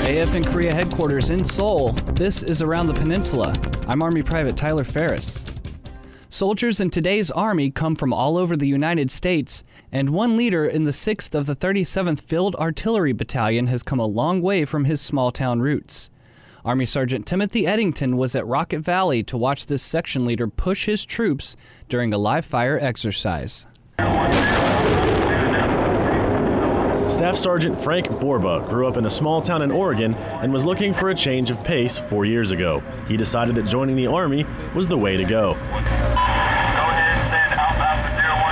our AFN Korea headquarters in Seoul, this is Around the Peninsula. I'm Army Private Tyler Ferris. Soldiers in today's Army come from all over the United States, and one leader in the 6th of the 37th Field Artillery Battalion has come a long way from his small town roots. Army Sergeant Timothy Eddington was at Rocket Valley to watch this section leader push his troops during a live fire exercise. Staff Sergeant Frank Borba grew up in a small town in Oregon and was looking for a change of pace four years ago. He decided that joining the Army was the way to go.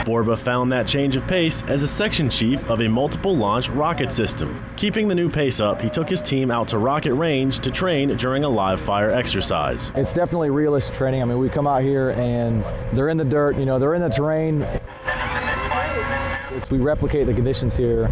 Borba found that change of pace as a section chief of a multiple launch rocket system. Keeping the new pace up, he took his team out to Rocket Range to train during a live fire exercise. It's definitely realistic training. I mean, we come out here and they're in the dirt, you know, they're in the terrain. It's, we replicate the conditions here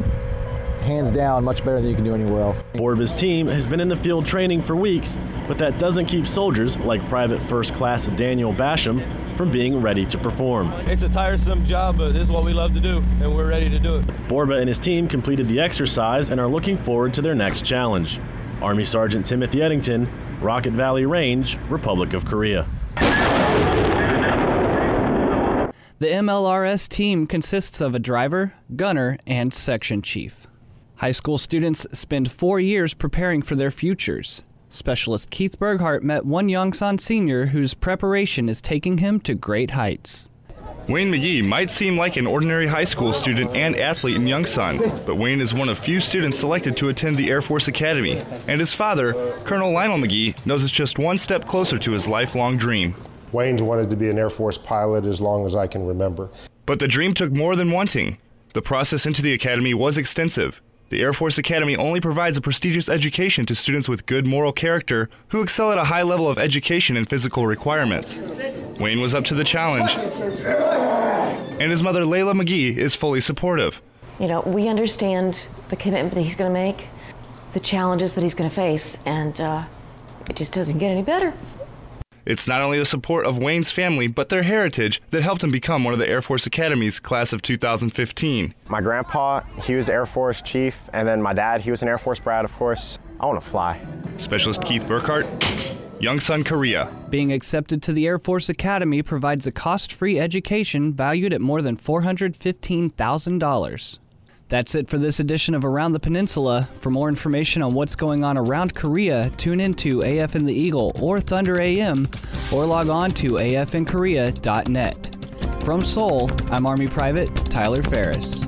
hands down much better than you can do anywhere else. Borba's team has been in the field training for weeks, but that doesn't keep soldiers like Private First Class Daniel Basham from being ready to perform. It's a tiresome job, but this is what we love to do, and we're ready to do it. Borba and his team completed the exercise and are looking forward to their next challenge. Army Sergeant Timothy Eddington, Rocket Valley Range, Republic of Korea. The MLRS team consists of a driver, gunner, and section chief. High school students spend four years preparing for their futures. Specialist Keith Berghardt met one Yongsan senior whose preparation is taking him to great heights. Wayne McGee might seem like an ordinary high school student and athlete in Yongsan, but Wayne is one of few students selected to attend the Air Force Academy, and his father, Colonel Lionel McGee, knows it's just one step closer to his lifelong dream. Wayne's wanted to be an Air Force pilot as long as I can remember. But the dream took more than wanting. The process into the academy was extensive. The Air Force Academy only provides a prestigious education to students with good moral character who excel at a high level of education and physical requirements. Wayne was up to the challenge, and his mother, Layla McGee, is fully supportive. You know, we understand the commitment that he's going to make, the challenges that he's going to face, and uh, it just doesn't get any better. It's not only the support of Wayne's family, but their heritage that helped him become one of the Air Force Academy's class of 2015. My grandpa, he was Air Force chief, and then my dad, he was an Air Force brat, of course. I want to fly. Specialist Keith Burkhart, Yongsan, Korea. Being accepted to the Air Force Academy provides a cost free education valued at more than $415,000. That's it for this edition of Around the Peninsula. For more information on what's going on around Korea, tune into and the Eagle or Thunder AM or log on to afnkorea.net. From Seoul, I'm Army Private Tyler Ferris.